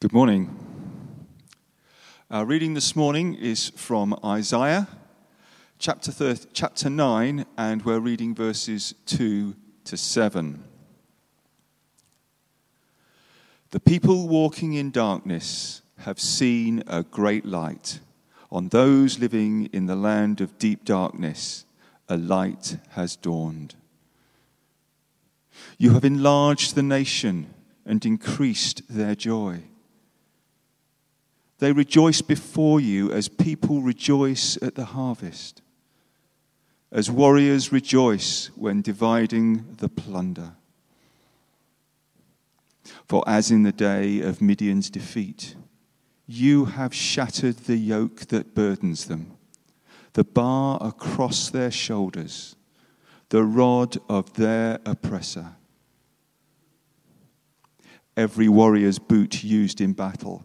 Good morning. Our reading this morning is from Isaiah chapter, 30, chapter 9, and we're reading verses 2 to 7. The people walking in darkness have seen a great light. On those living in the land of deep darkness, a light has dawned. You have enlarged the nation and increased their joy. They rejoice before you as people rejoice at the harvest, as warriors rejoice when dividing the plunder. For as in the day of Midian's defeat, you have shattered the yoke that burdens them, the bar across their shoulders, the rod of their oppressor. Every warrior's boot used in battle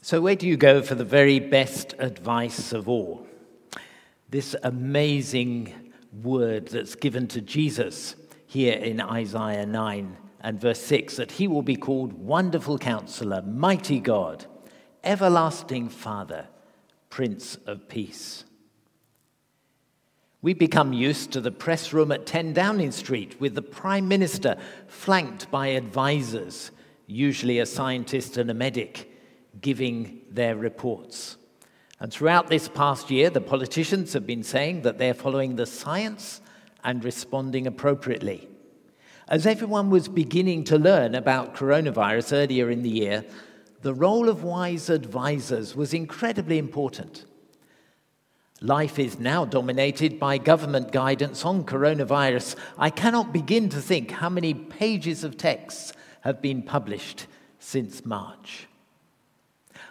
So, where do you go for the very best advice of all? This amazing word that's given to Jesus here in Isaiah 9 and verse 6 that he will be called Wonderful Counselor, Mighty God, Everlasting Father, Prince of Peace. We become used to the press room at 10 Downing Street with the Prime Minister flanked by advisors, usually a scientist and a medic giving their reports. And throughout this past year, the politicians have been saying that they're following the science and responding appropriately. As everyone was beginning to learn about coronavirus earlier in the year, the role of wise advisors was incredibly important. Life is now dominated by government guidance on coronavirus. I cannot begin to think how many pages of texts have been published since March.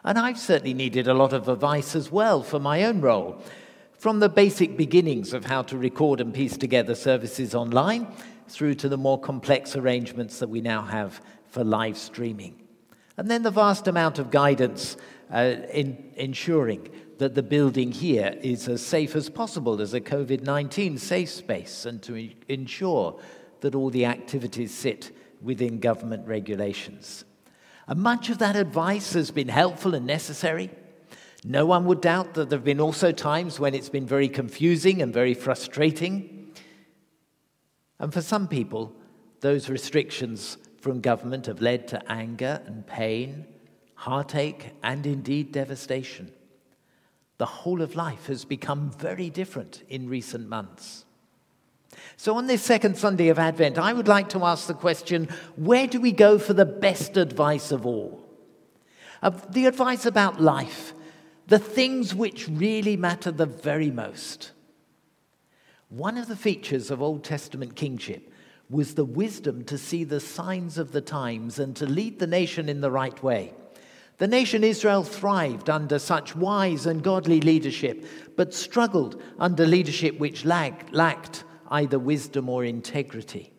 And I've certainly needed a lot of advice as well for my own role. From the basic beginnings of how to record and piece together services online through to the more complex arrangements that we now have for live streaming. And then the vast amount of guidance uh, in ensuring that the building here is as safe as possible as a COVID 19 safe space and to ensure that all the activities sit within government regulations. And much of that advice has been helpful and necessary. No one would doubt that there have been also times when it's been very confusing and very frustrating. And for some people, those restrictions from government have led to anger and pain, heartache, and indeed devastation. The whole of life has become very different in recent months. So, on this second Sunday of Advent, I would like to ask the question where do we go for the best advice of all? Of the advice about life, the things which really matter the very most. One of the features of Old Testament kingship was the wisdom to see the signs of the times and to lead the nation in the right way. The nation Israel thrived under such wise and godly leadership, but struggled under leadership which lacked, lacked either wisdom or integrity.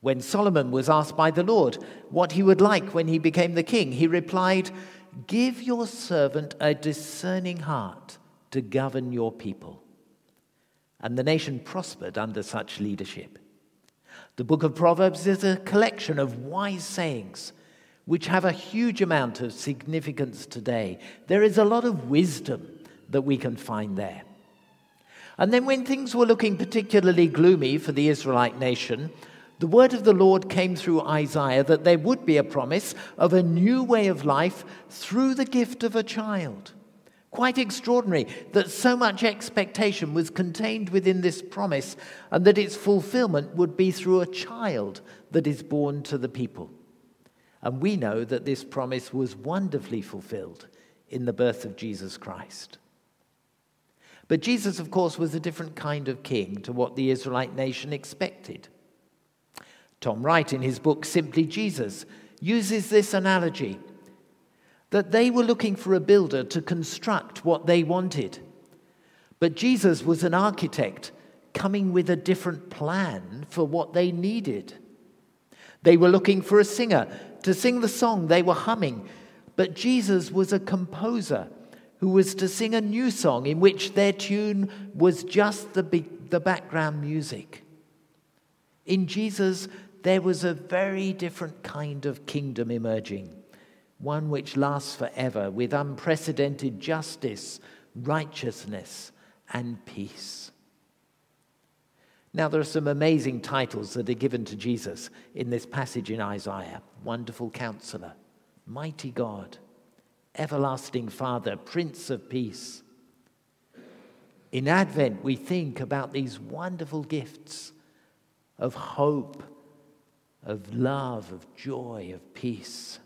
When Solomon was asked by the Lord what he would like when he became the king, he replied, Give your servant a discerning heart to govern your people. And the nation prospered under such leadership. The book of Proverbs is a collection of wise sayings which have a huge amount of significance today. There is a lot of wisdom that we can find there. And then, when things were looking particularly gloomy for the Israelite nation, The word of the Lord came through Isaiah that there would be a promise of a new way of life through the gift of a child. Quite extraordinary that so much expectation was contained within this promise and that its fulfillment would be through a child that is born to the people. And we know that this promise was wonderfully fulfilled in the birth of Jesus Christ. But Jesus, of course, was a different kind of king to what the Israelite nation expected. Tom Wright, in his book Simply Jesus, uses this analogy that they were looking for a builder to construct what they wanted. But Jesus was an architect coming with a different plan for what they needed. They were looking for a singer to sing the song they were humming, but Jesus was a composer who was to sing a new song in which their tune was just the, the background music. In Jesus, there was a very different kind of kingdom emerging, one which lasts forever with unprecedented justice, righteousness, and peace. Now, there are some amazing titles that are given to Jesus in this passage in Isaiah Wonderful Counselor, Mighty God, Everlasting Father, Prince of Peace. In Advent, we think about these wonderful gifts of hope, of love, of joy, of peace.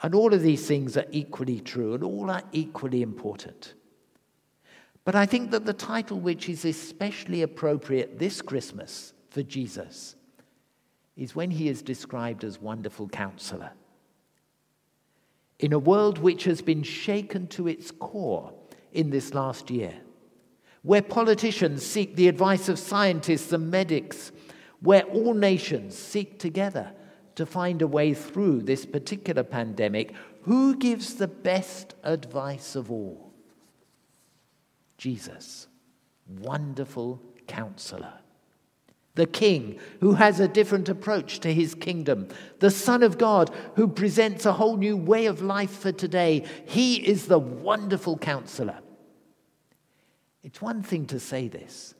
And all of these things are equally true and all are equally important. But I think that the title which is especially appropriate this Christmas for Jesus is when he is described as Wonderful Counselor. In a world which has been shaken to its core in this last year, where politicians seek the advice of scientists and medics, where all nations seek together to find a way through this particular pandemic, who gives the best advice of all? Jesus, wonderful counselor. The king who has a different approach to his kingdom. The Son of God who presents a whole new way of life for today. He is the wonderful counselor. It's one thing to say this,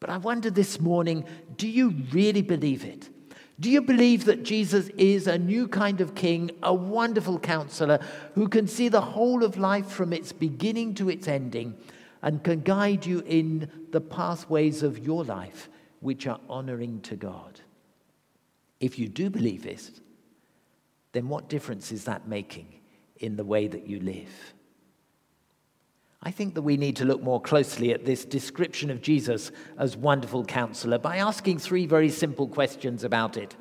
but I wonder this morning do you really believe it? Do you believe that Jesus is a new kind of king, a wonderful counselor who can see the whole of life from its beginning to its ending and can guide you in the pathways of your life which are honoring to God. If you do believe this, then what difference is that making in the way that you live? I think that we need to look more closely at this description of Jesus as wonderful counselor by asking three very simple questions about it.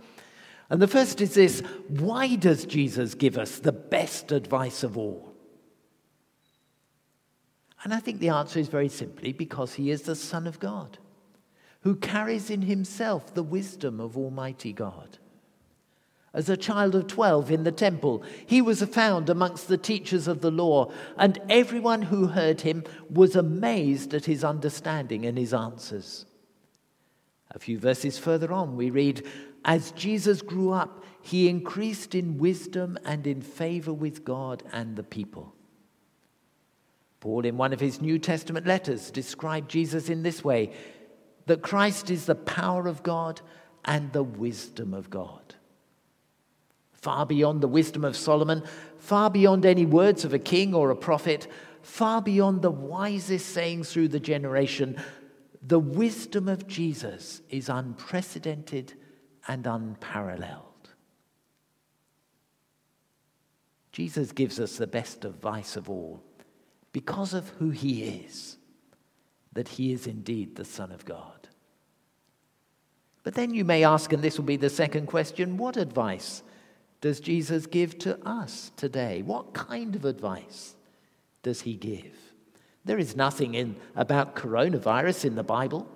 And the first is this why does Jesus give us the best advice of all? And I think the answer is very simply because he is the Son of God, who carries in himself the wisdom of Almighty God. As a child of 12 in the temple, he was found amongst the teachers of the law, and everyone who heard him was amazed at his understanding and his answers. A few verses further on, we read, As Jesus grew up, he increased in wisdom and in favor with God and the people. Paul, in one of his New Testament letters, described Jesus in this way that Christ is the power of God and the wisdom of God. Far beyond the wisdom of Solomon, far beyond any words of a king or a prophet, far beyond the wisest sayings through the generation, the wisdom of Jesus is unprecedented and unparalleled. Jesus gives us the best advice of all because of who he is, that he is indeed the Son of God. But then you may ask, and this will be the second question what advice does Jesus give to us today? What kind of advice does he give? There is nothing in, about coronavirus in the Bible,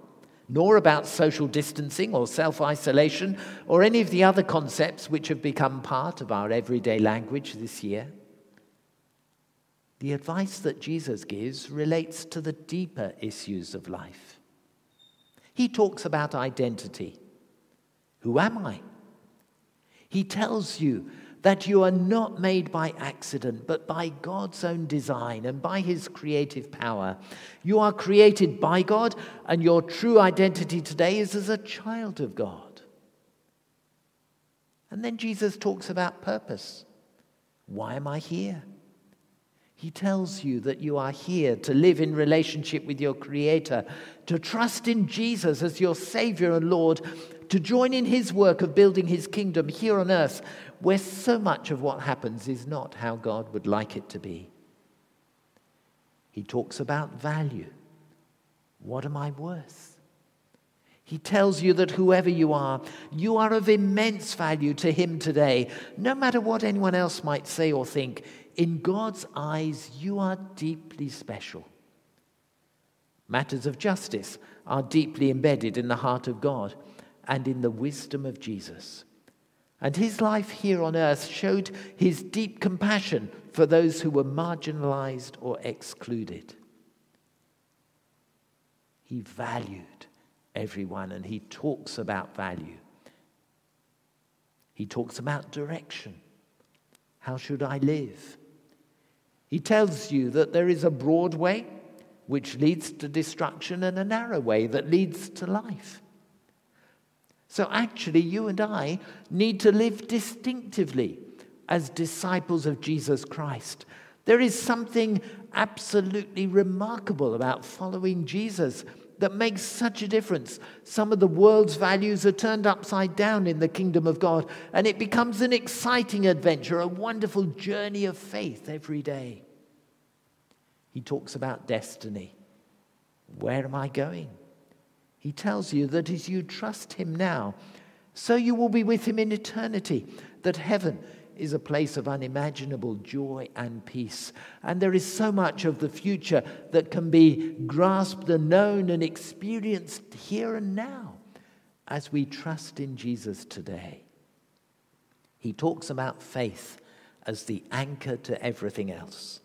nor about social distancing or self isolation or any of the other concepts which have become part of our everyday language this year. The advice that Jesus gives relates to the deeper issues of life. He talks about identity. Who am I? He tells you that you are not made by accident, but by God's own design and by His creative power. You are created by God, and your true identity today is as a child of God. And then Jesus talks about purpose. Why am I here? He tells you that you are here to live in relationship with your Creator, to trust in Jesus as your Savior and Lord, to join in His work of building His kingdom here on earth, where so much of what happens is not how God would like it to be. He talks about value. What am I worth? He tells you that whoever you are, you are of immense value to Him today. No matter what anyone else might say or think, in God's eyes, you are deeply special. Matters of justice are deeply embedded in the heart of God and in the wisdom of Jesus. And his life here on earth showed his deep compassion for those who were marginalized or excluded. He valued everyone, and he talks about value. He talks about direction. How should I live? He tells you that there is a broad way which leads to destruction and a narrow way that leads to life. So, actually, you and I need to live distinctively as disciples of Jesus Christ. There is something absolutely remarkable about following Jesus that makes such a difference. Some of the world's values are turned upside down in the kingdom of God, and it becomes an exciting adventure, a wonderful journey of faith every day. He talks about destiny. Where am I going? He tells you that as you trust Him now, so you will be with Him in eternity, that heaven is a place of unimaginable joy and peace. And there is so much of the future that can be grasped and known and experienced here and now as we trust in Jesus today. He talks about faith as the anchor to everything else,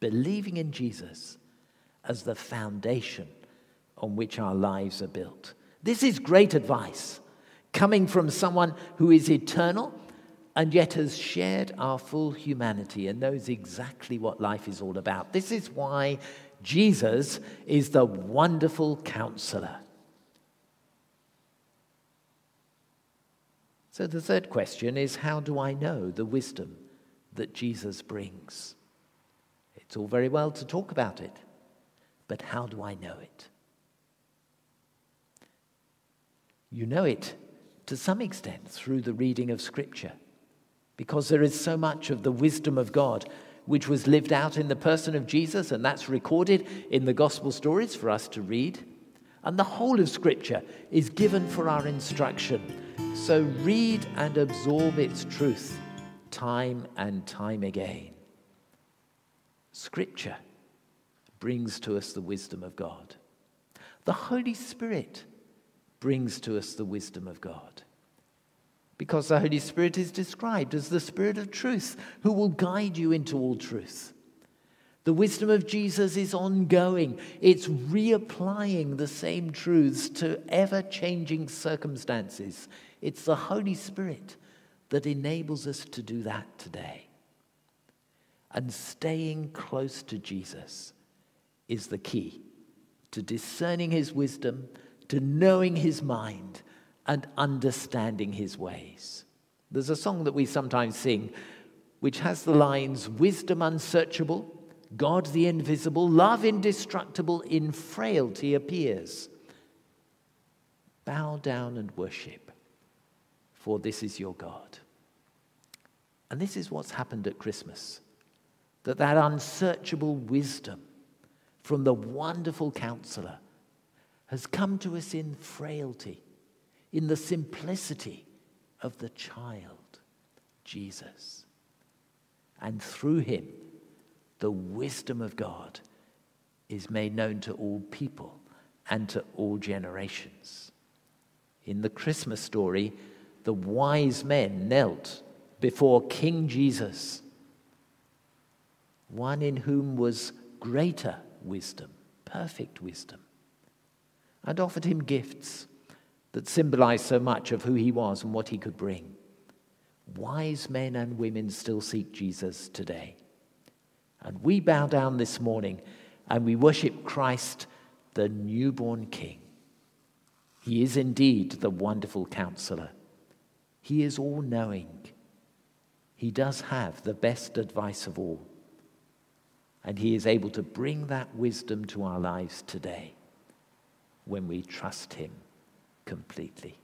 believing in Jesus as the foundation on which our lives are built. This is great advice coming from someone who is eternal and yet has shared our full humanity and knows exactly what life is all about. This is why Jesus is the wonderful counselor. So, the third question is how do I know the wisdom that Jesus brings? It's all very well to talk about it, but how do I know it? You know it to some extent through the reading of Scripture because there is so much of the wisdom of God which was lived out in the person of Jesus, and that's recorded in the gospel stories for us to read. And the whole of Scripture is given for our instruction. So read and absorb its truth time and time again. Scripture brings to us the wisdom of God. The Holy Spirit brings to us the wisdom of God because the Holy Spirit is described as the Spirit of truth who will guide you into all truth. The wisdom of Jesus is ongoing. It's reapplying the same truths to ever changing circumstances. It's the Holy Spirit that enables us to do that today. And staying close to Jesus is the key to discerning his wisdom, to knowing his mind, and understanding his ways. There's a song that we sometimes sing which has the lines Wisdom unsearchable, God the invisible, love indestructible, in frailty appears. Bow down and worship, for this is your God. And this is what's happened at Christmas that that unsearchable wisdom from the wonderful counselor has come to us in frailty in the simplicity of the child, Jesus. And through him, the wisdom of God is made known to all people and to all generations. In the Christmas story, the wise men knelt before King Jesus, one in whom was greater wisdom, perfect wisdom, and offered him gifts that symbolized so much of who he was and what he could bring. wise men and women still seek Jesus today. And we bow down this morning and we worship Christ, the newborn King. He is indeed the wonderful counselor. He is all knowing. He does have the best advice of all. And He is able to bring that wisdom to our lives today when we trust Him completely.